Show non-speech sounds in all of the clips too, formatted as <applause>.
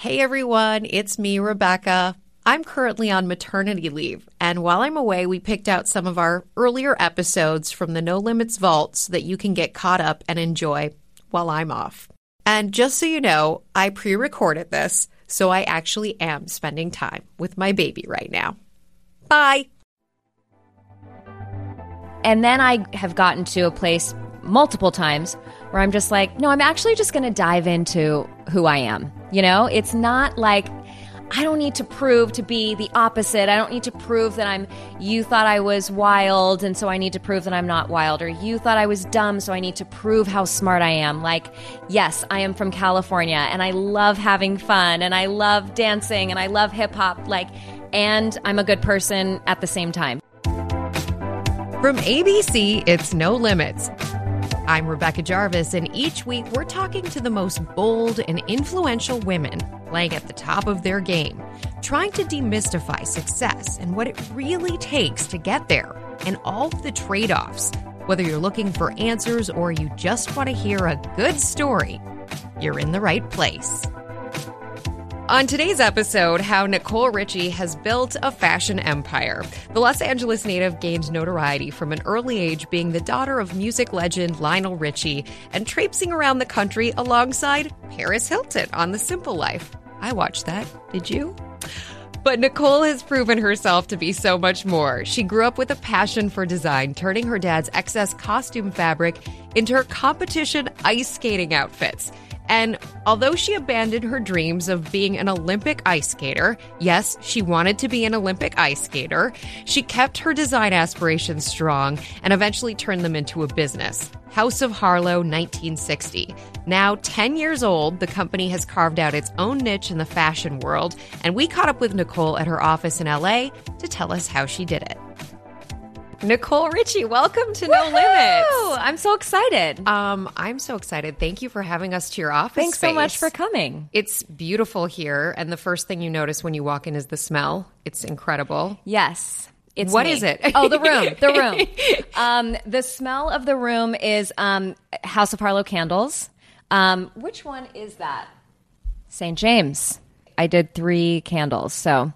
Hey everyone, it's me, Rebecca. I'm currently on maternity leave, and while I'm away, we picked out some of our earlier episodes from the No Limits Vault so that you can get caught up and enjoy while I'm off. And just so you know, I pre recorded this, so I actually am spending time with my baby right now. Bye. And then I have gotten to a place multiple times where I'm just like, no, I'm actually just going to dive into who I am. You know, it's not like I don't need to prove to be the opposite. I don't need to prove that I'm, you thought I was wild, and so I need to prove that I'm not wild. Or you thought I was dumb, so I need to prove how smart I am. Like, yes, I am from California, and I love having fun, and I love dancing, and I love hip hop. Like, and I'm a good person at the same time. From ABC, it's No Limits. I'm Rebecca Jarvis, and each week we're talking to the most bold and influential women playing at the top of their game, trying to demystify success and what it really takes to get there, and all the trade offs. Whether you're looking for answers or you just want to hear a good story, you're in the right place. On today's episode, how Nicole Richie has built a fashion empire. The Los Angeles native gained notoriety from an early age being the daughter of music legend Lionel Richie and traipsing around the country alongside Paris Hilton on The Simple Life. I watched that. Did you? But Nicole has proven herself to be so much more. She grew up with a passion for design, turning her dad's excess costume fabric into her competition ice skating outfits. And although she abandoned her dreams of being an Olympic ice skater, yes, she wanted to be an Olympic ice skater, she kept her design aspirations strong and eventually turned them into a business. House of Harlow 1960. Now 10 years old, the company has carved out its own niche in the fashion world, and we caught up with Nicole at her office in LA to tell us how she did it. Nicole Richie, welcome to No Limits. I'm so excited. Um, I'm so excited. Thank you for having us to your office. Thanks so much for coming. It's beautiful here, and the first thing you notice when you walk in is the smell. It's incredible. Yes. It's What me. is it? Oh, the room. The room. <laughs> Um, the smell of the room is um, House of Harlow candles. Um, which one is that? St. James. I did three candles, so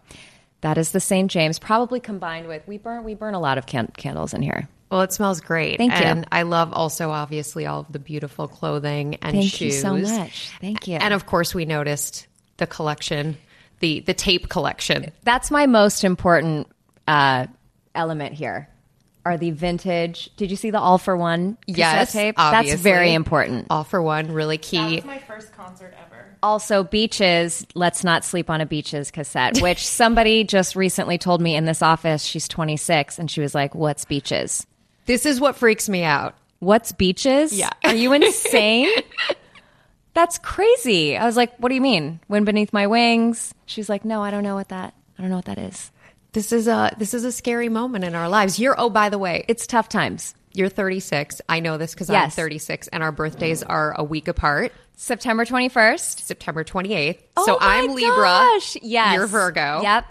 that is the St. James. Probably combined with we burn we burn a lot of can- candles in here. Well, it smells great. Thank you. And I love also, obviously, all of the beautiful clothing and Thank shoes. you so much. Thank you. And of course, we noticed the collection, the the tape collection. That's my most important uh, element here. Are the vintage? Did you see the All-4-One cassette Yes, tape? obviously. That's very important. All-4-One, really key. That was my first concert ever. Also, beaches. Let's not sleep on a beaches cassette. <laughs> Which somebody just recently told me in this office. She's 26, and she was like, "What's beaches? This is what freaks me out. What's beaches? Yeah. are you insane? <laughs> That's crazy." I was like, "What do you mean? Wind beneath my wings?" She's like, "No, I don't know what that. I don't know what that is. This is a this is a scary moment in our lives. You're oh, by the way, It's tough times." you're 36. I know this because I'm 36, and our birthdays are a week apart. September 21st. September 28th. Oh so my I'm Libra. gosh. Yes. You're Virgo. Yep.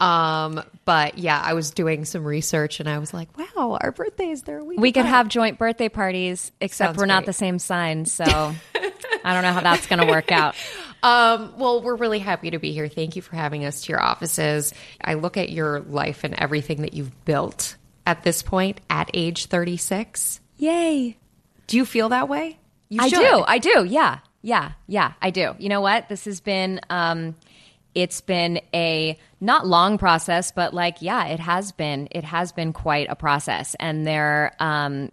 Um, but yeah, I was doing some research and I was like, wow, our birthdays, they're a week We could have joint birthday parties, except Sounds we're not the same sign. So <laughs> I don't know how that's going to work out. <laughs> Um, well, we're really happy to be here. Thank you for having us to your offices. I look at your life and everything that you've built at this point at age 36. Yay. Do you feel that way? You I should. do. I do. Yeah. Yeah. Yeah. I do. You know what? This has been, um, it's been a not long process, but like, yeah, it has been, it has been quite a process. And there, um,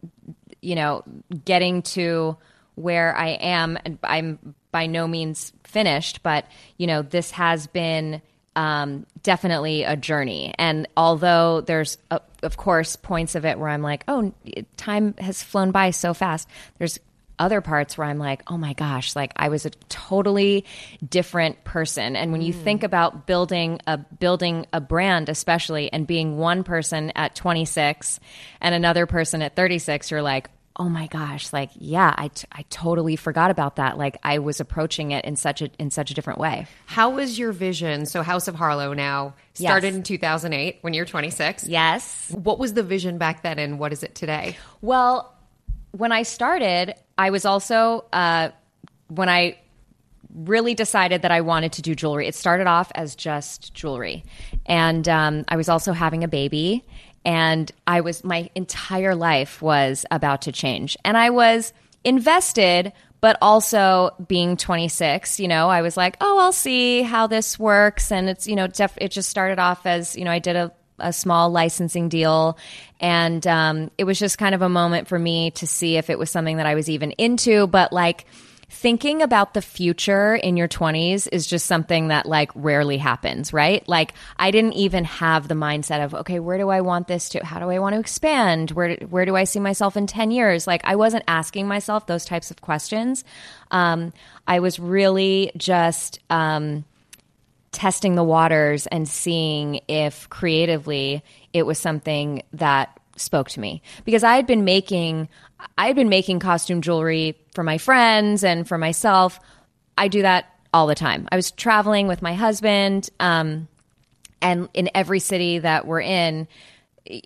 you know, getting to where I am, and I'm by no means finished, but, you know, this has been um, definitely a journey. And although there's, uh, of course, points of it where I'm like, oh, time has flown by so fast, there's other parts where I'm like, oh my gosh, like I was a totally different person. And when you think about building a building a brand, especially, and being one person at 26 and another person at 36, you're like, oh my gosh, like yeah, I, t- I totally forgot about that. Like I was approaching it in such a in such a different way. How was your vision? So, House of Harlow now started Yes. in 2008 when you're 26. Yes. What was the vision back then and what is it today? Well, when I started, I was also uh, when I really decided that I wanted to do jewelry. It started off as just jewelry, and um, I was also having a baby, and I was my entire life was about to change, and I was invested. But also being 26, you know, I was like, oh, I'll see how this works. And it's, you know, def- it just started off as, you know, I did a a small licensing deal. And um, it was just kind of a moment for me to see if it was something that I was even into. But like, thinking about the future in your 20s is just something that like rarely happens, right? Like I didn't even have the mindset of, okay, where do I want this to how do I want to expand? Where where do I see myself in 10 years? Like I wasn't asking myself those types of questions. Um, I was really just um, testing the waters and seeing if creatively it was something that spoke to me because I had been making I had been making costume jewelry for my friends and for myself. I do that all the time. I was traveling with my husband, um, and in every city that we're in,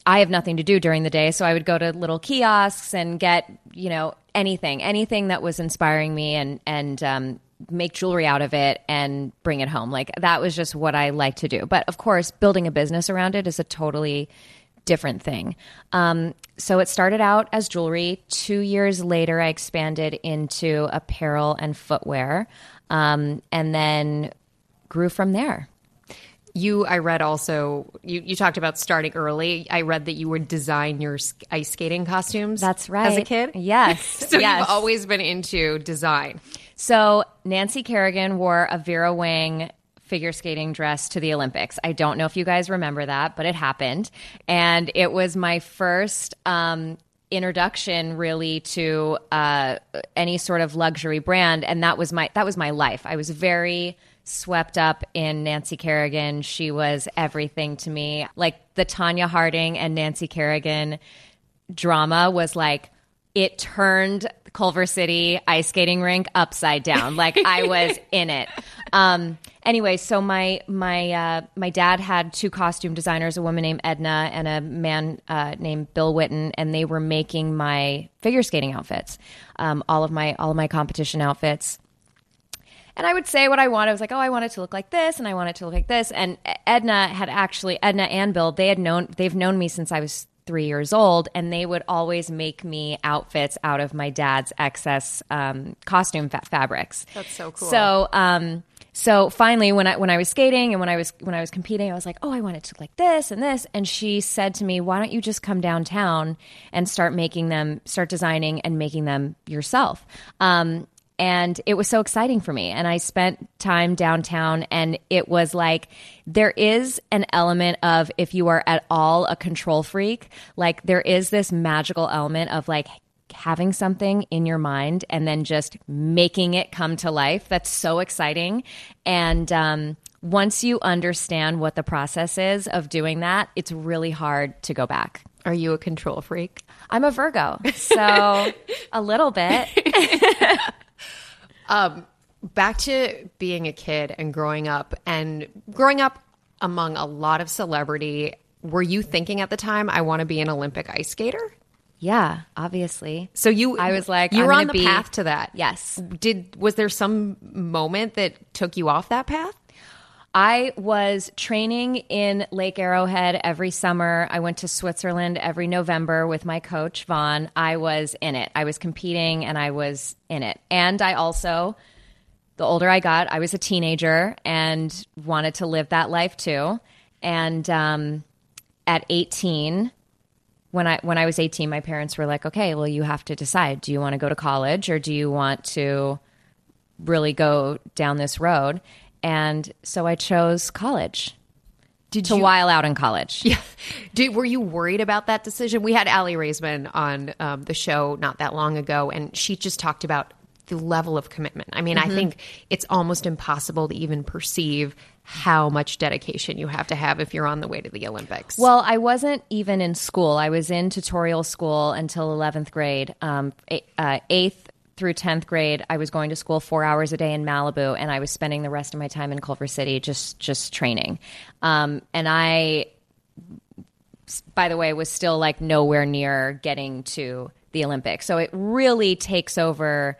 I have nothing to do during the day, so I would go to little kiosks and get you know anything, anything that was inspiring me and and um, make jewelry out of it and bring it home. Like that was just what I like to do. But of course, building a business around it is a totally different thing. Um, so it started out as jewelry. Two years later, I expanded into apparel and footwear, um, and then grew from there. You, I read also, you, you talked about starting early. I read that you would design your ice skating costumes. That's right. As a kid? Yes. <laughs> so yes. you've always been into design. So Nancy Kerrigan wore a Vera Wang figure skating dress to the Olympics. I don't know if you guys remember that, but it happened. And it was my first um, introduction really to uh, any sort of luxury brand. And that was my that was my life. I was very swept up in Nancy Kerrigan. She was everything to me. Like the Tonya Harding and Nancy Kerrigan drama was like it turned Culver City ice skating rink upside down. Like I was <laughs> in it. Um, anyway, so my my uh, my dad had two costume designers, a woman named Edna and a man uh, named Bill Witten, and they were making my figure skating outfits, um, all of my all of my competition outfits. And I would say what I wanted. I was like, oh, I want it to look like this, and I want it to look like this. And Edna had actually Edna and Bill, they had known they've known me since I was three years old, and they would always make me outfits out of my dad's excess um, costume fa- fabrics. That's so cool. So, um, so finally, when I when I was skating and when I was when I was competing, I was like, oh, I want it to look like this and this. And she said to me, why don't you just come downtown and start making them, start designing and making them yourself. Um, and it was so exciting for me. And i spent time downtown and it was like there is an element of if you are at all a control freak like there is this magical element of like having something in your mind and then just making it come to life. That's so exciting. And um, once you understand what the process is of doing that it's really hard to go back. Are you a control freak? I'm a virgo so <laughs> a little bit <laughs> Um, back to being a kid and growing up, and growing up among a lot of celebrity. Were you thinking at the time, I want to be an Olympic ice skater? Yeah, obviously. So you, I was like, you were on the be- path to that. Yes. Did was there some moment that took you off that path? I was training in Lake Arrowhead every summer. I went to Switzerland every November with my coach, Vaughn. I was in it. I was competing and I was in it. And I also, the older I got, I was a teenager and wanted to live that life too. And um, at 18, when I when I was 18, my parents were like, "Okay, well, you have to decide. Do you want to go to college or do you want to really go down this road?" And so I chose college. Did to you- while out in college. <laughs> Yeah. Did, were you worried about that decision? We had Aly Raisman on um, the show not that long ago, and she just talked about the level of commitment. I mean, I think it's almost impossible to even perceive how much dedication you have to have if you're on the way to the Olympics. Well, I wasn't even in school. I was in tutorial school until 11th grade. Um, uh, eighth through 10th grade, I was going to school four hours a day in Malibu, and I was spending the rest of my time in Culver City just just training. Um, and I, by the way, was still like nowhere near getting to the Olympics. So it really takes over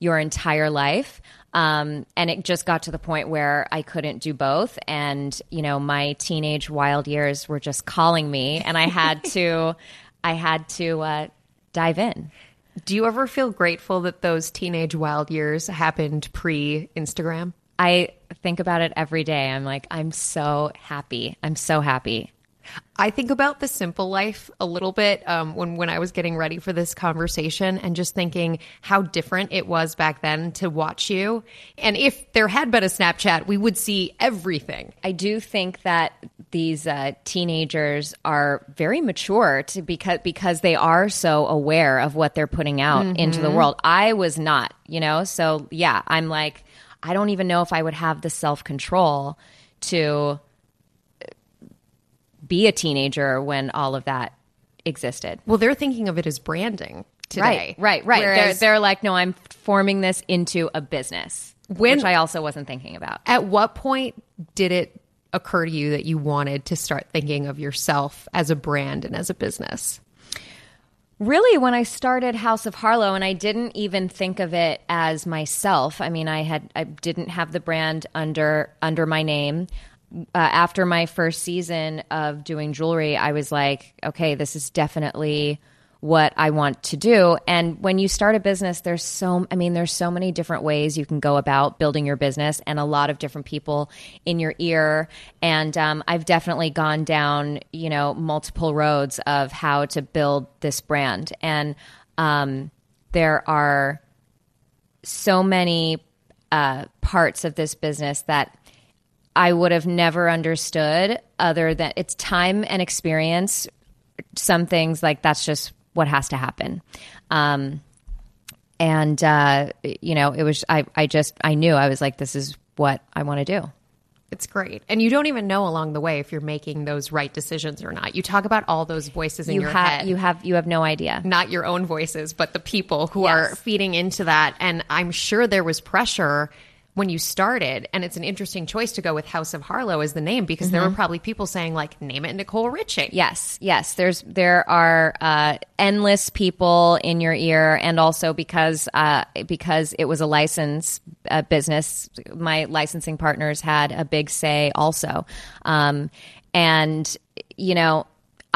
your entire life. Um, and it just got to the point where I couldn't do both. And, you know, my teenage wild years were just calling me and I had to, <laughs> I had to, uh, dive in. Do you ever feel grateful that those teenage wild years happened pre Instagram? I think about it every day. I'm like, I'm so happy. I'm so happy. I think about the simple life a little bit um, when when I was getting ready for this conversation, and just thinking how different it was back then to watch you. And if there had been a Snapchat, we would see everything. I do think that these uh, teenagers are very mature to because because they are so aware of what they're putting out mm-hmm. into the world. I was not, you know. So yeah, I'm like, I don't even know if I would have the self control to be a teenager when all of that existed. Well, they're thinking of it as branding today. Right, right, right. Whereas, they're, they're like, no, I'm forming this into a business, when, which I also wasn't thinking about. At what point did it occur to you that you wanted to start thinking of yourself as a brand and as a business? Really, when I started House of Harlow, and I didn't even think of it as myself. I mean, I had I didn't have the brand under under my name uh, after my first season of doing jewelry, I was like, okay, this is definitely what I want to do. And when you start a business, there's so, I mean, there's so many different ways you can go about building your business and a lot of different people in your ear. And um, I've definitely gone down, you know, multiple roads of how to build this brand. And um, there are so many uh, parts of this business that I would have never understood other than it's time and experience. Some things like that's just what has to happen. Um, and uh, you know, it was I. I just I knew I was like, this is what I want to do. It's great, and you don't even know along the way if you're making those right decisions or not. You talk about all those voices in you your have, head. You have you have no idea. Not your own voices, but the people who yes. are feeding into that. And I'm sure there was pressure when you started, and it's an interesting choice to go with House of Harlow as the name because mm-hmm. there were mm-hmm. probably people saying like, "Name it Nicole Richie." Yes, yes. There's there are uh, endless people in your ear, and also because uh, because it was a license uh, business, my licensing partners had a big say also, um, and you know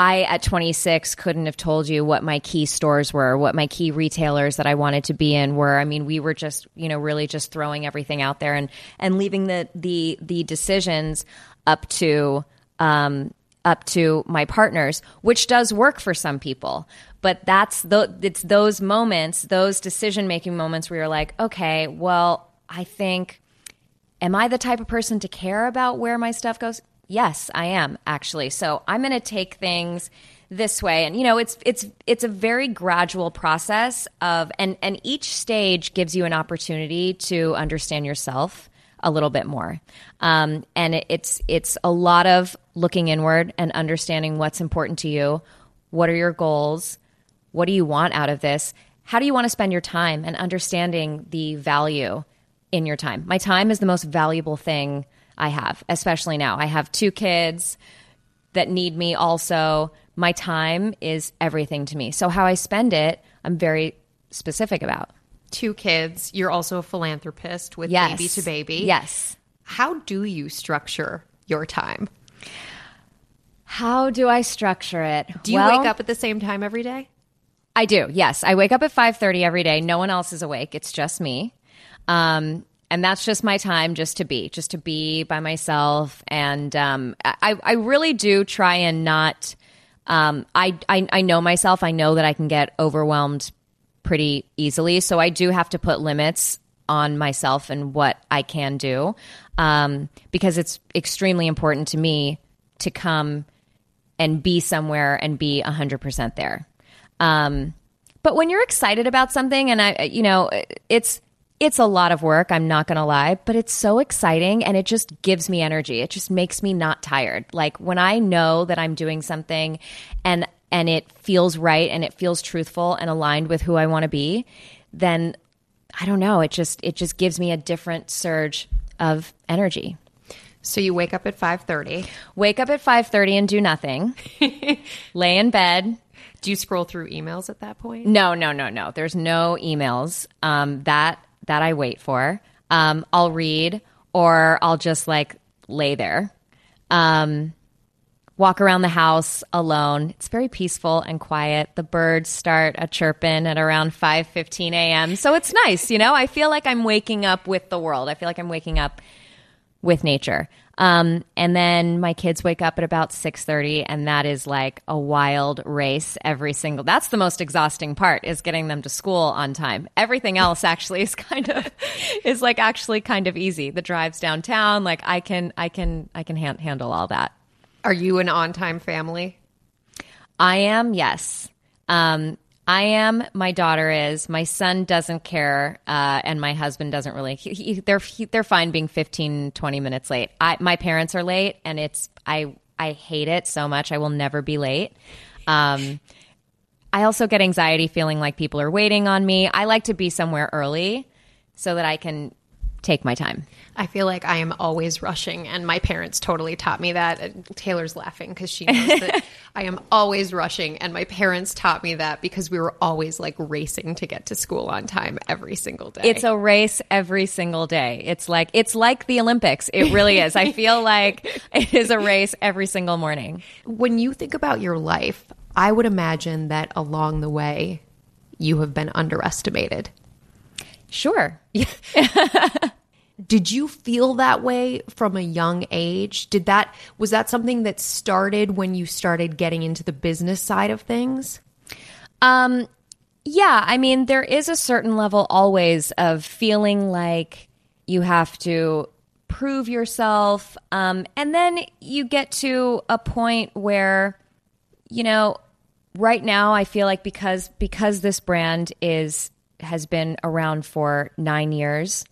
I, at 26, couldn't have told you what my key stores were, what my key retailers that I wanted to be in were. I mean, we were just, you know, really just throwing everything out there and, and leaving the, the, the decisions up to, um, up to my partners, which does work for some people. But that's the, it's those moments, those decision making moments where you're like, okay, well, I think, am I the type of person to care about where my stuff goes? Yes, I am actually. So I'm going to take things this way. And you know it's it's it's a very gradual process of and and each stage gives you an opportunity to understand yourself a little bit more. Um, and it, it's it's a lot of looking inward and understanding what's important to you. What are your goals? What do you want out of this? How do you want to spend your time and understanding the value in your time? My time is the most valuable thing I have, especially now. I have two kids that need me also. My time is everything to me. So, how I spend it, I'm very specific about. Two kids. You're also a philanthropist with yes. Baby to Baby. Yes. How do you structure your time? How do I structure it? Do you well, wake up at the same time every day? I do. Yes, I wake up at 5:30 every day. No one else is awake. It's just me. Um, and that's just my time just to be just to be by myself. And um, I, I really do try and not um, I, I i know myself. I know that i can get overwhelmed pretty easily. So i do have to put limits on myself and what i can do um, because it's extremely important to me to come and be somewhere and be 100% there. Um, but when you're excited about something and i you know it's it's a lot of work, I'm not going to lie, but it's so exciting and it just gives me energy. It just makes me not tired. Like when I know that I'm doing something and and it feels right and it feels truthful and aligned with who I want to be, then I don't know, it just it just gives me a different surge of energy. So you wake up at 5:30. Wake up at 5:30 and do nothing. <laughs> Lay in bed. Do you scroll through emails at that point? No, no, no, no. There's no emails. Um, that that I wait for. Um, I'll read or I'll just like lay there. Um, walk around the house alone. It's very peaceful and quiet. The birds start a chirping at around 5:15 a.m. So it's nice, you know? I feel like I'm waking up with the world. I feel like I'm waking up with nature. Um, and then my kids wake up at about 6:30 and that is like a wild race every single. That's the most exhausting part is getting them to school on time. Everything else actually is kind of <laughs> is like actually kind of easy. The drives downtown, like I can I can I can han- handle all that. Are you an on time family? I am, yes. Um, I am. My daughter is. My son doesn't care, uh, and my husband doesn't really. He, he, they're he, they're fine being 15, 20 minutes late. I, my parents are late, and it's I I hate it so much. I will never be late. Um, I also get anxiety feeling like people are waiting on me. I like to be somewhere early so that I can take my time. I feel like I am always rushing, and my parents totally taught me that. And Taylor's laughing because she knows that <laughs> I am always rushing, and my parents taught me that because we were always like racing to get to school on time every single day. It's a race every single day. It's like it's like the Olympics. It really is. I feel like it is a race every single morning. when you think about your life, I would imagine that along the way, you have been underestimated. Sure. <laughs> Did you feel that way from a young age? Did that was that something that started when you started getting into the business side of things? Um, yeah, I mean, there is a certain level always of feeling like you have to prove yourself. Um, and then you get to a point where, you know, right now I feel like because because this brand is has been around for nine years,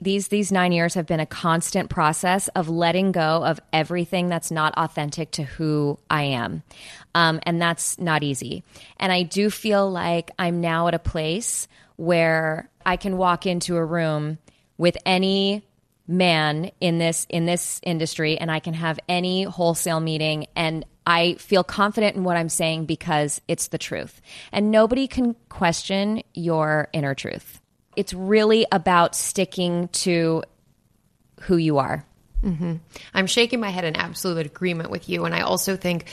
these these nine years have been a constant process of letting go of everything that's not authentic to who I am, um, and that's not easy. And I do feel like I'm now at a place where I can walk into a room with any man in this in this industry and I can have any wholesale meeting and I feel confident in what I'm saying because it's the truth. And nobody can question your inner truth. It's really about sticking to who you are. Mm-hmm. I'm shaking my head in absolute agreement with you. And I also think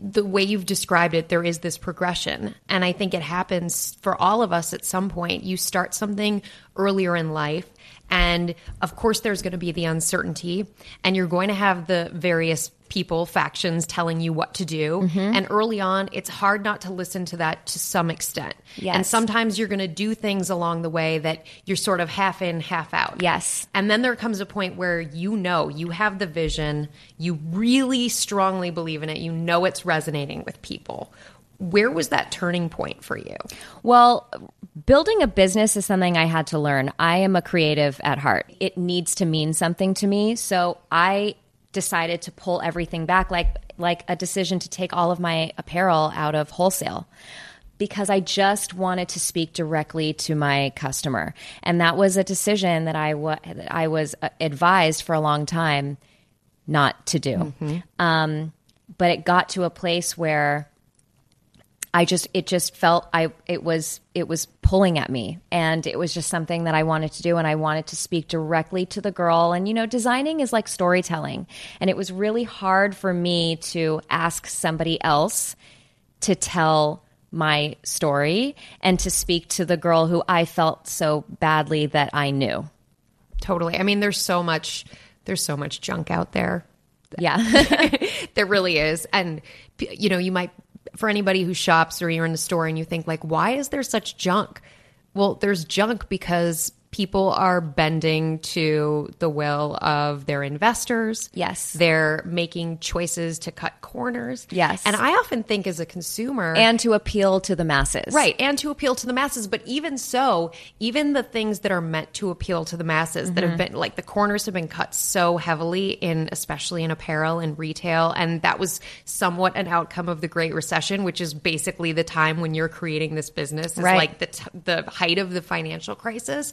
the way you've described it, there is this progression. And I think it happens for all of us at some point. You start something earlier in life. And of course, there's going to be the uncertainty, and you're going to have the various people, factions telling you what to do. Mm-hmm. And early on, it's hard not to listen to that to some extent. Yes. And sometimes you're going to do things along the way that you're sort of half in, half out. Yes. And then there comes a point where you know you have the vision, you really strongly believe in it, you know it's resonating with people. Where was that turning point for you? Well, building a business is something I had to learn. I am a creative at heart. It needs to mean something to me. So I decided to pull everything back like like a decision to take all of my apparel out of wholesale because I just wanted to speak directly to my customer. And that was a decision that I wa- that I was uh, advised for a long time not to do. Um, but it got to a place where I just it just felt I it was it was pulling at me and it was just something that I wanted to do and I wanted to speak directly to the girl and you know designing is like storytelling and it was really hard for me to ask somebody else to tell my story and to speak to the girl who I felt so badly that I knew. Totally. I mean, there's so much there's so much junk out there. Yeah. <laughs> there really is. And you know, you might for anybody who shops or you're in the store and you think like, why is there such junk? Well, there's junk because people are bending to the will of their investors. Yes. They're making choices to cut corners. Yes. And I often think as a consumer and to appeal to the masses. Right, and to appeal to the masses. But even so, even the things that are meant to appeal to the masses that have mm-hmm. been like the corners have been cut so heavily in, especially in apparel and retail. And that was somewhat an outcome of the Great Recession, which is basically the time when you're creating this business, is Right. like the, t- the height of the financial crisis.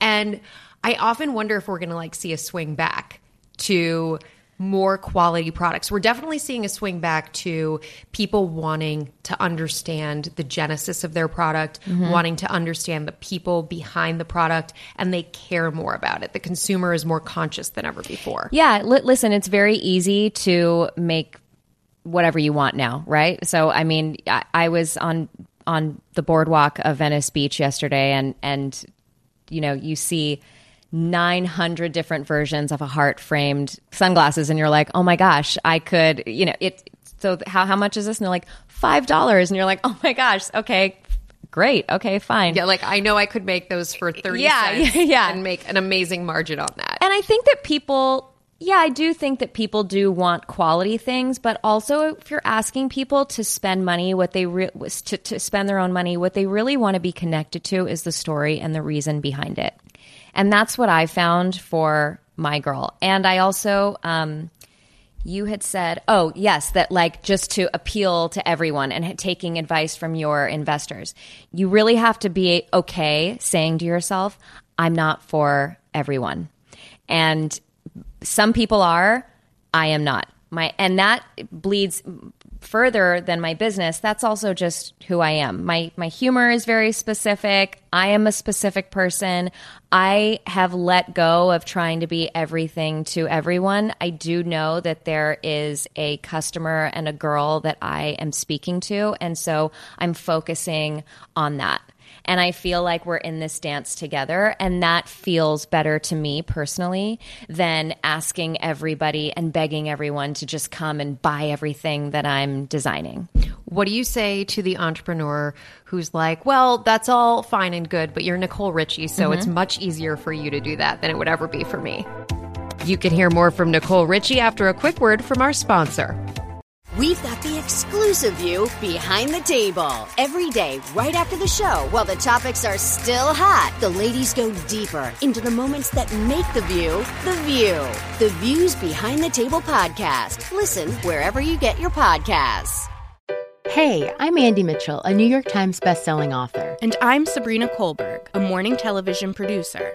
And I often wonder if we're going to like see a swing back to more quality products. We're definitely seeing a swing back to people wanting to understand the genesis of their product, Mm-hmm. wanting to understand the people behind the product, and they care more about it. The consumer is more conscious than ever before. Yeah, li- listen, it's very easy to make whatever you want now, right? So, I mean, I, I was on on the boardwalk of Venice Beach yesterday, and and you know, you see. 900 different versions of a heart framed sunglasses and you're like oh my gosh i could you know it so how, how much is this and they're like five dollars and you're like oh my gosh okay great okay fine Yeah, like I know I could make those for 30 Yeah, <laughs> cents yeah, yeah. and make an amazing margin on that. And I think that people, yeah, I do think that people do want quality things, but also if you're asking people to spend money, what they re- to, to spend their own money, what they really want to be connected to is the story and the reason behind it. And that's what I found for my girl. And I also, um, you had said, oh, yes, that like just to appeal to everyone and taking advice from your investors. You really have to be okay saying to yourself, I'm not for everyone. And some people are, I am not. My and that bleeds further than my business. That's also just who I am. My my humor is very specific. I am a specific person. I have let go of trying to be everything to everyone. I do know that there is a customer and a girl that I am speaking to, and so I'm focusing on that. And I feel like we're in this dance together. And that feels better to me personally than asking everybody and begging everyone to just come and buy everything that I'm designing. What do you say to the entrepreneur who's like, well, that's all fine and good, but you're Nicole Richie, so it's mm-hmm. much easier for you to do that than it would ever be for me? You can hear more from Nicole Richie after a quick word from our sponsor. We've got the exclusive view behind the table. Every day, right after the show, while the topics are still hot, the ladies go deeper into the moments that make the view the view. The Views Behind the Table podcast. Listen wherever you get your podcasts. Hey, I'm Andie Mitchell, a New York Times bestselling author. And I'm Sabrina Kohlberg, a morning television producer.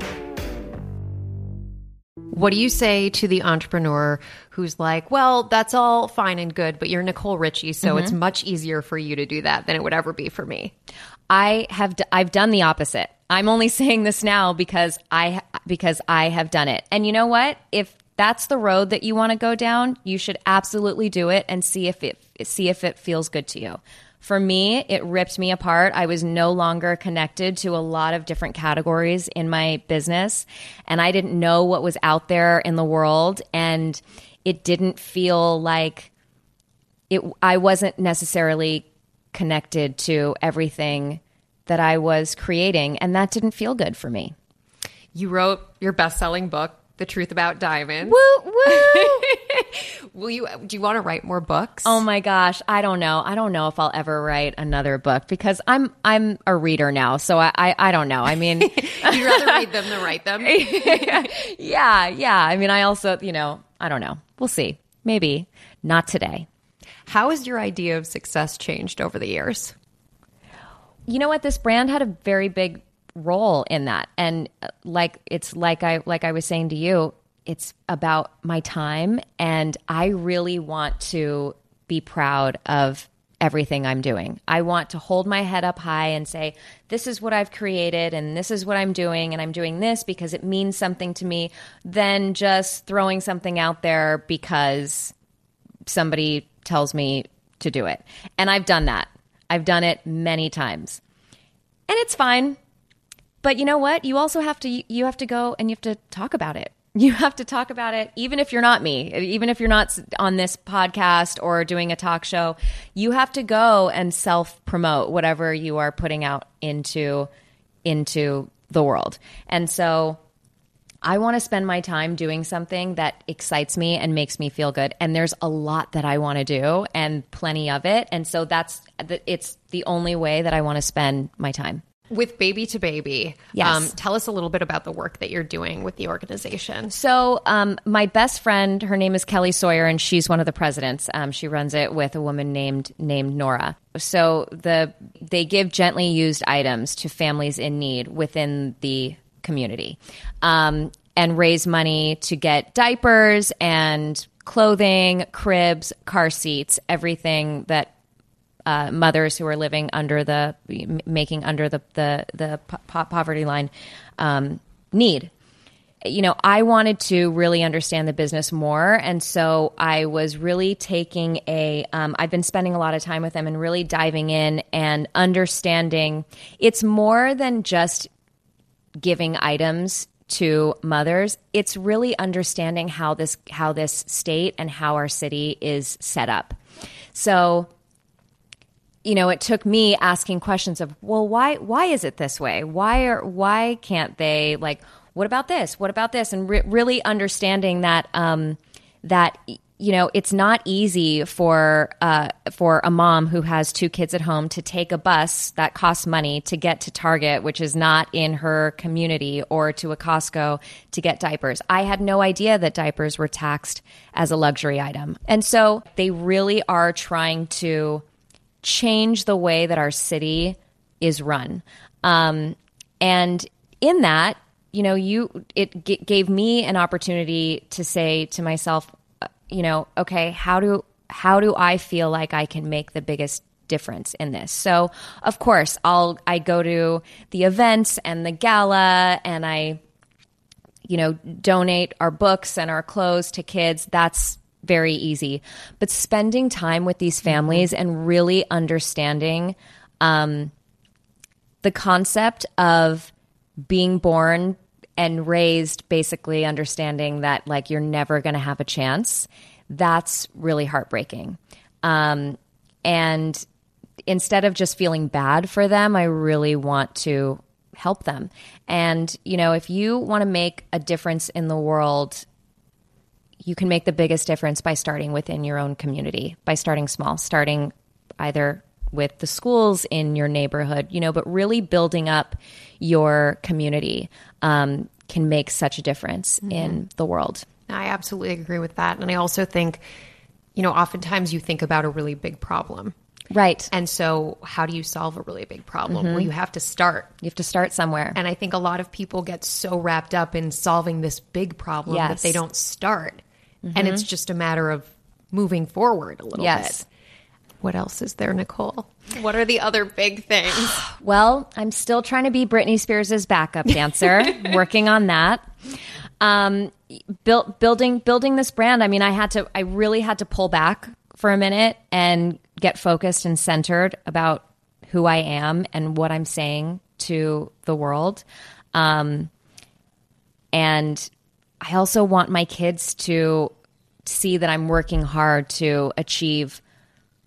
What do you say to the entrepreneur who's like, well, that's all fine and good, but you're Nicole Richie, so mm-hmm. it's much easier for you to do that than it would ever be for me? I have d- I've done the opposite. I'm only <laughs> saying this now because I because I have done it. And you know what? If that's the road that you want to go down, you should absolutely do it and see if it see if it feels good to you. For me, it ripped me apart. I was no longer connected to a lot of different categories in my business, and I didn't know what was out there in the world and it didn't feel like it I wasn't necessarily connected to everything that I was creating and that didn't feel good for me. You wrote your best selling book, The Truth About Diamonds. Woo woo. <laughs> Will you do you want to write more books? oh my gosh, I don't know. I don't know if I'll ever write another book because I'm I'm a reader now, so I I, I don't know. I mean, <laughs> You'd rather read them than write them. <laughs> yeah, yeah. I mean, I also, you know, I don't know. We'll see. Maybe not today. How has your idea of success changed over the years? you know what this brand had a very big role in that and uh, like it's like i like i was saying to you it's about my time and i really want to be proud of everything i'm doing i want to hold my head up high and say this is what i've created and this is what i'm doing and i'm doing this because it means something to me than just throwing something out there because somebody tells me to do it. And I've done that. I've done it many times. And it's fine. But you know what? You also have to you have to go and you have to talk about it. <laughs> You have to talk about it even if you're not me, even if you're not on this podcast or doing a talk show. You have to go and self-promote whatever you are putting out into into the world. And so I want to spend my time doing something that excites me and makes me feel good. And there's a lot that I want to do and plenty of it. And so that's it's the only way that I want to spend my time. With Baby to Baby, Yes. um, tell us a little bit about the work that you're doing with the organization. So, um, my best friend, her name is Kelly Sawyer, and she's one of the presidents. Um, she runs it with a woman named named Nora. So the they give gently used items to families in need within the community, um, and raise money to get diapers and clothing, cribs, car seats, everything that uh, mothers who are living under the making under the the the po- poverty line um, need. You know, I wanted to really understand the business more, and so I was really taking a. Um, I've been spending a lot of time with them and really diving in and understanding. It's more than just giving items to mothers it's really understanding how this how this state and how our city is set up so you know, it took me asking questions of, well, why why is it this way? Why are why can't they like? What about this? What about this? And re- really understanding that um, that you know it's not easy for uh, for a mom who has two kids at home to take a bus that costs money to get to Target, which is not in her community, or to a Costco to get diapers. I had no idea that diapers were taxed as a luxury item, and so they really are trying to change the way that our city is run. Um, and in that, you know, you it g- gave me an opportunity to say to myself, uh, you know, okay, how do how do I feel like I can make the biggest difference in this? So, of course, I'll I go to the events and the gala and I you know, donate our books and our clothes to kids. That's very easy. But spending time with these families and really understanding um, the concept of being born and raised, basically understanding that like you're never going to have a chance, that's really heartbreaking. Um, and instead of just feeling bad for them, I really want to help them. And, you know, if you want to make a difference in the world, you can make the biggest difference by starting within your own community, by starting small, starting either with the schools in your neighborhood, you know, but really building up your community um, can make such a difference in the world. I absolutely agree with that. And I also think, you know, oftentimes you think about a really big problem. Right. And so, how do you solve a really big problem? Well, you have to start. You have to start somewhere. And I think a lot of people get so wrapped up in solving this big problem that they don't start. And it's just a matter of moving forward a little Yes. bit. What else is there, Nicole? What are the other big things? <sighs> Well, I'm still trying to be Britney Spears' backup <laughs> dancer, working on that. Um, build, building building this brand. I mean, I had to. I really had to pull back for a minute and get focused and centered about who I am and what I'm saying to the world. Um, and I also want my kids to see that I'm working hard to achieve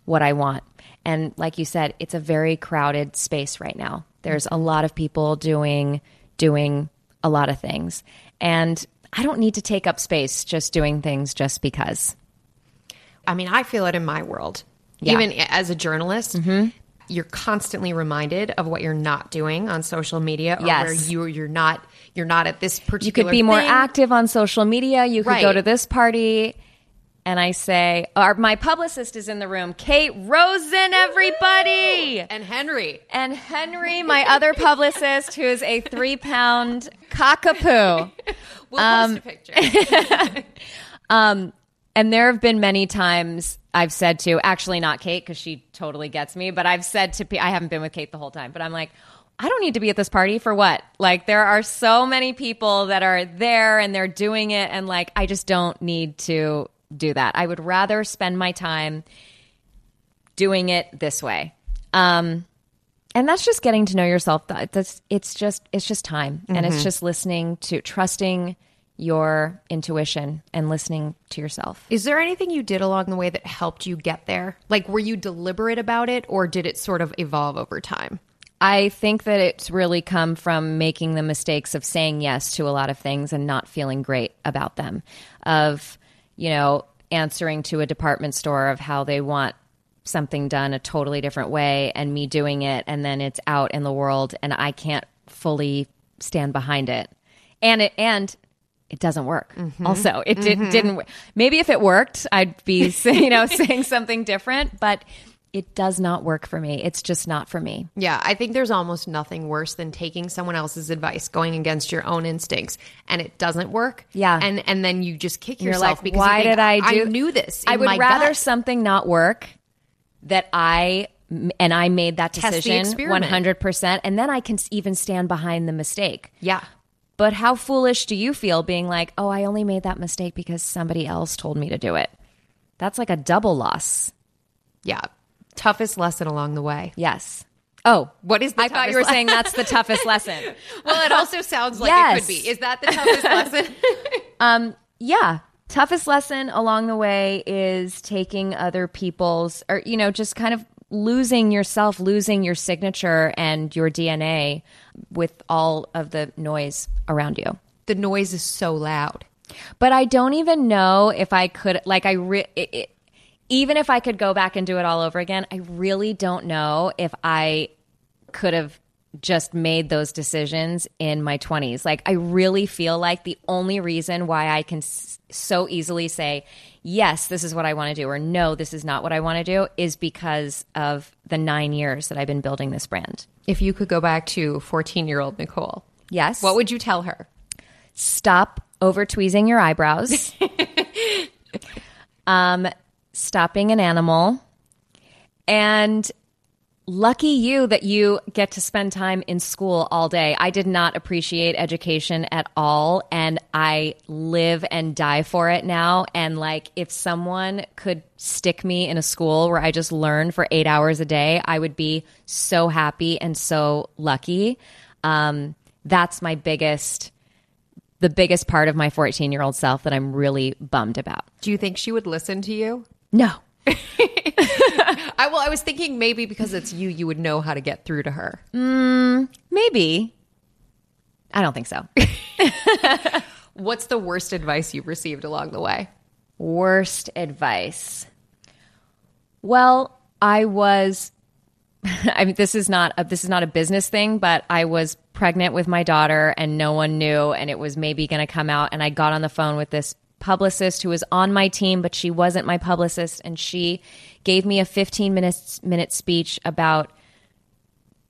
what I want. And like you said, it's a very crowded space right now. There's a lot of people doing doing a lot of things. And I don't need to take up space just doing things just because. I mean, I feel it in my world. Yeah. Even as a journalist, you're constantly reminded of what you're not doing on social media or Yes. where you you're not you're not at this particular You could be more active on social media. You could go to this party. And I say, our, my publicist is in the room. Kate Rosen, everybody. And Henry. And Henry, my other <laughs> publicist, who is a three pound cockapoo. <laughs> We'll Um, post a picture. <laughs> And there have been many times I've said to, actually not Kate, because she totally gets me, but I've said to, I haven't been with Kate the whole time, but I'm like, I don't need to be at this party for what? Like, there are so many people that are there and they're doing it, and like, I just don't need to do that. I would rather spend my time doing it this way. Um, and that's just getting to know yourself. That- That's it's just it's just time, and it's just listening to trusting your intuition and listening to yourself. Is there anything you did along the way that helped you get there? Like, were you deliberate about it or did it sort of evolve over time? I think that it's really come from making the mistakes of saying yes to a lot of things and not feeling great about them. Of, you know, answering to a department store of how they want something done a totally different way and me doing it and then it's out in the world and I can't fully stand behind it. And it and it doesn't work. Mm-hmm. Also, it did, mm-hmm. didn't. work. Maybe if it worked, I'd be <laughs> you know saying something different, but it does not work for me. It's just not for me. Yeah, I think there's almost nothing worse than taking someone else's advice, going against your own instincts, and it doesn't work. Yeah. and and then you just kick You're yourself like, because why you think, did I do? I knew this. I would rather gut." something not work that I and I made that Test decision hundred percent, and then I can even stand behind the mistake. Yeah, But how foolish do you feel being like, oh, I only made that mistake because somebody else told me to do it? That's like a double loss. yeah. Toughest lesson along the way. Yes. Oh, What is the I thought you were le- saying that's the <laughs> toughest lesson. Well, it also sounds like it could be. Is that the toughest lesson? <laughs> um, Yeah. Toughest lesson along the way is taking other people's, or, you know, just kind of losing yourself, losing your signature and your DNA with all of the noise around you. the noise is so loud. But I don't even know if I could, like, I, re- it, it, even if I could go back and do it all over again, I really don't know if I could have just made those decisions in my 20s. Like, I really feel like the only reason why I can s- so easily say, yes, this is what I want to do, or no, this is not what I want to do, is because of the nine years that I've been building this brand. If you could go back to 14 year old Nicole, Yes. what would you tell her? stop over tweezing your eyebrows. <laughs> um, stop being an animal. And lucky you that you get to spend time in school all day. I did not appreciate education at all. And I live and die for it now. And like, if someone could stick me in a school where I just learn for eight hours a day, I would be so happy and so lucky. Um, that's my biggest the biggest part of my 14 year old self that I'm really bummed about. Do you think she would listen to you? No. <laughs> I well, I was thinking maybe because it's you, you would know how to get through to her. Mm, maybe. I don't think so. <laughs> What's the worst advice you've received along the way? Worst advice. Well, I was <laughs> I mean this is not a, this is not a business thing, but I was pregnant with my daughter and no one knew and it was maybe going to come out and I got on the phone with this publicist who was on my team but she wasn't my publicist and she gave me a 15 minutes minute speech about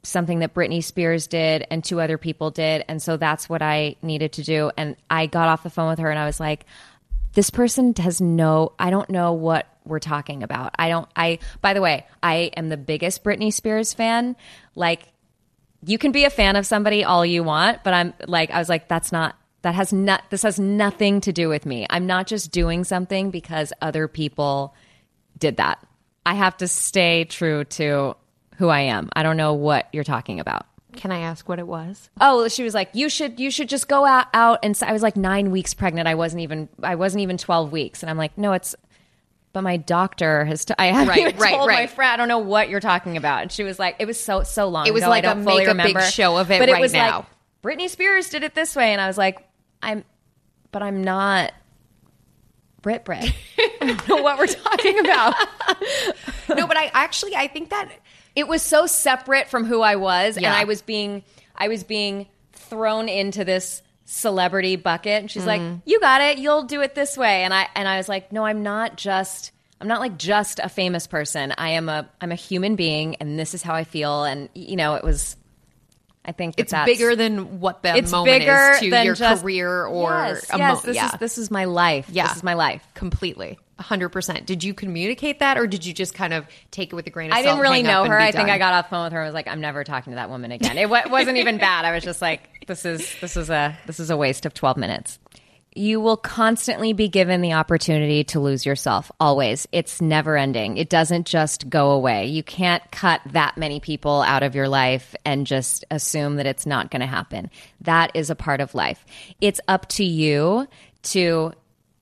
something that Britney Spears did and two other people did. And so that's what I needed to do. And I got off the phone with her and I was like, this person has no, I don't know what we're talking about. I don't, I, by the way, I am the biggest Britney Spears fan. Like, you can be a fan of somebody all you want, but I'm like, I was like, that's not, that has not, this has nothing to do with me. I'm not just doing something because other people did that. I have to stay true to who I am. I don't know what you're talking about. Can I ask what it was? Oh, she was like, you should, you should just go out, out. And so I was like nine weeks pregnant. I wasn't even, I wasn't even 12 weeks. And I'm like, no, it's, but my doctor has, t- I haven't Right, even right, told my friend, I don't know what you're talking about. And she was like, it was so, so long It was ago, like I a don't fully make a big show of it but right it was now. like, Britney Spears did it this way. And I was like, I'm, but I'm not Brit Brit. I don't know what we're talking about. <laughs> no, but I actually I think that it was so separate from who I was, and I was being I was being thrown into this celebrity bucket. And she's like, mm-hmm. "You got it. You'll do it this way." And I and I was like, "No, I'm not just I'm not like just a famous person. I am a I'm a human being, and this is how I feel." And you know, it was. I think that it's that's- bigger than what the it's moment bigger is to than your just- career or yes, a yes mo- this yeah. is this is my life. Yeah. this is my life. completely. 100%. Did you communicate that or did you just kind of take it with a grain of I salt? I didn't really know her. I think? I got off the phone with her and was like, I'm never talking to that woman again. It wa- wasn't even bad. I was just like, this is this is a this is a waste of 12 minutes. You will constantly be given the opportunity to lose yourself. Always. It's never ending. It doesn't just go away. You can't cut that many people out of your life and just assume that it's not going to happen. That is a part of life. It's up to you to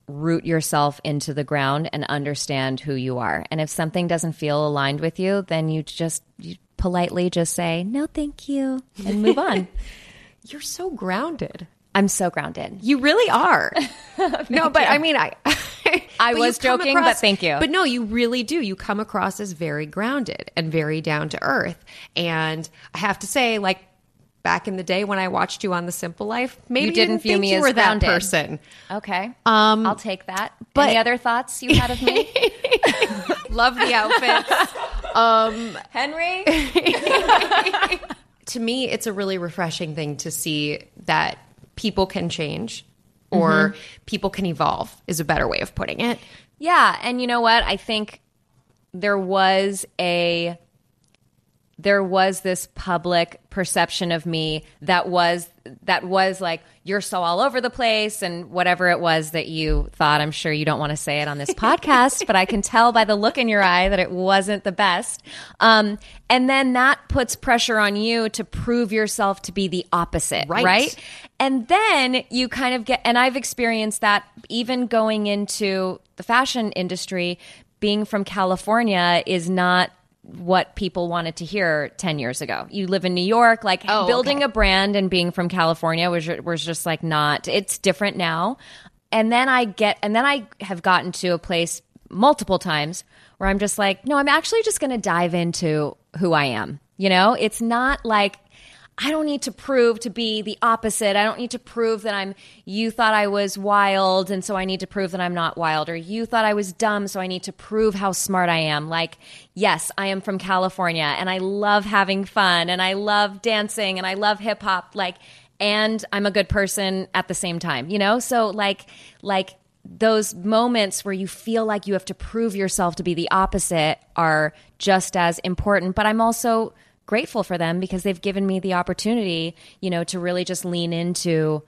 root yourself into the ground and understand who you are. And if something doesn't feel aligned with you, then you just you politely just say, no, thank you, and move on. <laughs> You're so grounded. I'm so grounded. You really are. <laughs> no, but I mean, I. <laughs> I was you joking, but thank you. But no, you really do. You come across as very grounded and very down to earth. And I have to say, like back in the day when I watched you on The Simple Life, maybe You didn't view think me you as were that grounded. person. Okay. Um, I'll take that. but- Any other thoughts you had of me? <laughs> Love the outfits. um, Henry? to me, it's a really refreshing thing to see that people can change or Mm-hmm. people can evolve, is a better way of putting it. Yeah, and you know what? I think there was a there was this public perception of me that was that was like you're so all over the place and whatever it was that you thought. I'm sure you don't want to say it on this <laughs> podcast but i can tell by the look in your eye that it wasn't the best. Um, and then that puts pressure on you to prove yourself to be the opposite Right. right? And then you kind of get and i've experienced that even going into the fashion industry being from california is not what people wanted to hear 10 years ago. You live in New York, like Oh, building okay. a brand and being from California was was just like not it's different now. And then I get and then I have gotten to a place multiple times where I'm just like, no, I'm actually just going to dive into who I am. You know, it's not like I don't need to prove to be the opposite. I don't need to prove that I'm, you thought I was wild, and so I need to prove that I'm not wild. Or you thought I was dumb, so I need to prove how smart I am. Like, yes, I am from California, and I love having fun, and I love dancing, and I love hip hop. Like, and I'm a good person at the same time, you know? So, like, like, those moments where you feel like you have to prove yourself to be the opposite are just as important. But I'm also grateful for them because they've given me the opportunity, you know, to really just lean into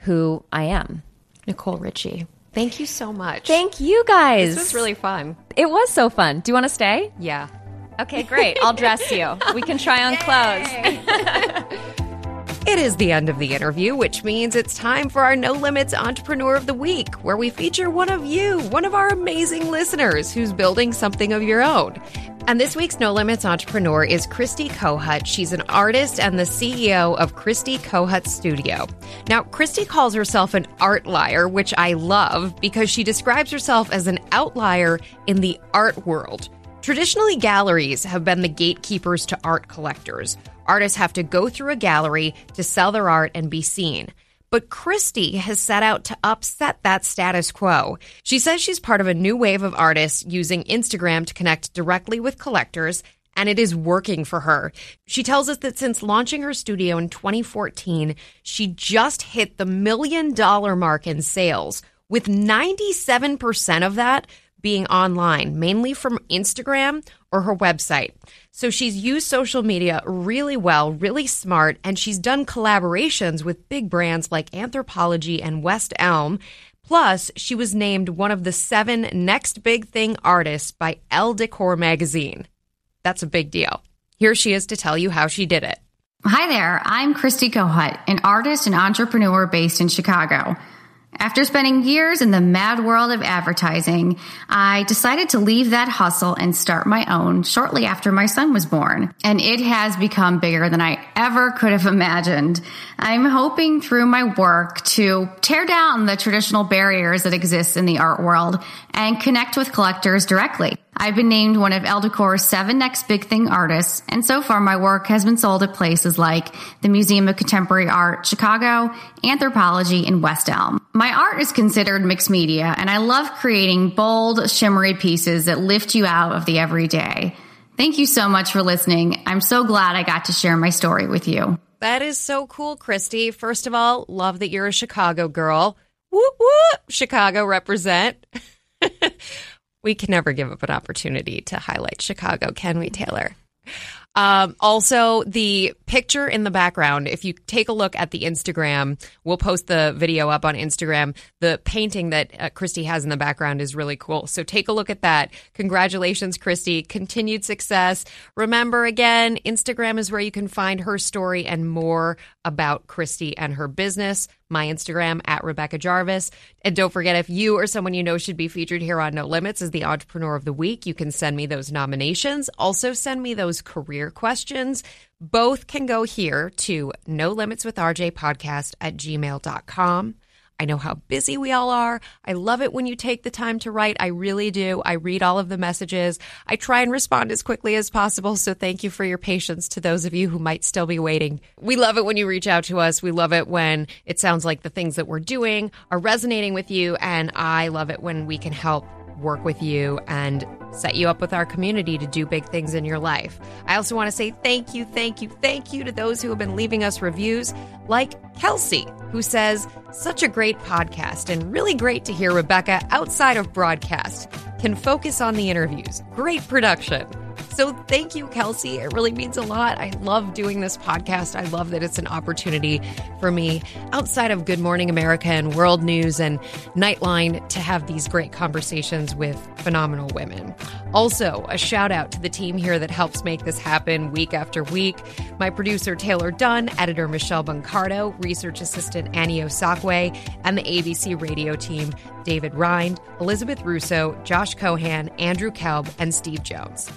who I am. Nicole Richie, thank you so much. Thank you guys. This was really fun. it was so fun. Do you want to stay? Yeah. Okay, great. I'll dress you. We can try on clothes. <laughs> It is the end of the interview, which means it's time for our No Limits Entrepreneur of the Week, where we feature one of you, one of our amazing listeners who's building something of your own. And this week's No Limits Entrepreneur is Kristi Kohut. She's an artist and the CEO of Kristi Kohut Studio. Now, Kristi calls herself an art liar, which I love because she describes herself as an outlier in the art world. Traditionally, galleries have been the gatekeepers to art collectors. Artists have to go through a gallery to sell their art and be seen. But Kristi has set out to upset that status quo. She says she's part of a new wave of artists using Instagram to connect directly with collectors, and it is working for her. She tells us that since launching her studio in 2014, she just hit the million dollar mark in sales, with 97% of that being online, mainly from Instagram or her website. So she's used social media really well, really smart, and she's done collaborations with big brands like Anthropologie and West Elm. Plus, she was named one of the seven next big thing artists by Elle Decor magazine. That's a big deal. Here she is to tell you how she did it. Hi there, I'm Kristi Kohut, an artist and entrepreneur based in Chicago. After spending years in the mad world of advertising, I decided to leave that hustle and start my own shortly after my son was born. And it has become bigger than I ever could have imagined. I'm hoping through my work to tear down the traditional barriers that exist in the art world and connect with collectors directly. I've been named one of Elle Decor's seven next big thing artists, and so far my work has been sold at places like the Museum of Contemporary Art, Chicago, Anthropologie, and West Elm. My art is considered mixed media, and I love creating bold, shimmery pieces that lift you out of the everyday. Thank you so much for listening. I'm so glad I got to share my story with you. That is so cool, Kristi. First of all, love that you're a Chicago girl. Whoop whoop, Chicago represent. <laughs> we can never give up an opportunity to highlight Chicago, can we, Taylor? Um, also, the picture in the background, if you take a look at the Instagram, we'll post the video up on Instagram. The painting that uh, Kristi has in the background is really cool. So take a look at that. Congratulations, Kristi. Continued success. Remember, again, Instagram is where you can find her story and more about Kristi and her business. My Instagram at Rebecca Jarvis. And don't forget, if you or someone you know should be featured here on No Limits as the Entrepreneur of the Week, you can send me those nominations. Also, send me those career questions. Both can go here to No Limits with RJ podcast at gmail.com. I know how busy we all are. I love it when you take the time to write. I really do. I read all of the messages. I try and respond as quickly as possible. So thank you for your patience to those of you who might still be waiting. We love it when you reach out to us. We love it when it sounds like the things that we're doing are resonating with you. And I love it when we can help work with you and set you up with our community to do big things in your life. I also want to say thank you, thank you, thank you to those who have been leaving us reviews, like Kelsey, who says, Such a great podcast and really great to hear Rebecca outside of broadcast can focus on the interviews. Great production. So thank you, Kelsey. It really means a lot. I love doing this podcast. I love that it's an opportunity for me outside of Good Morning America and World News and Nightline to have these great conversations with phenomenal women. Also, a shout out to the team here that helps make this happen week after week. My producer, Taylor Dunn, editor, Michelle Buncardo, research assistant, Annie Osakwe, and the ABC radio team, David Rind, Elizabeth Russo, Josh Cohan, Andrew Kelb, and Steve Jones.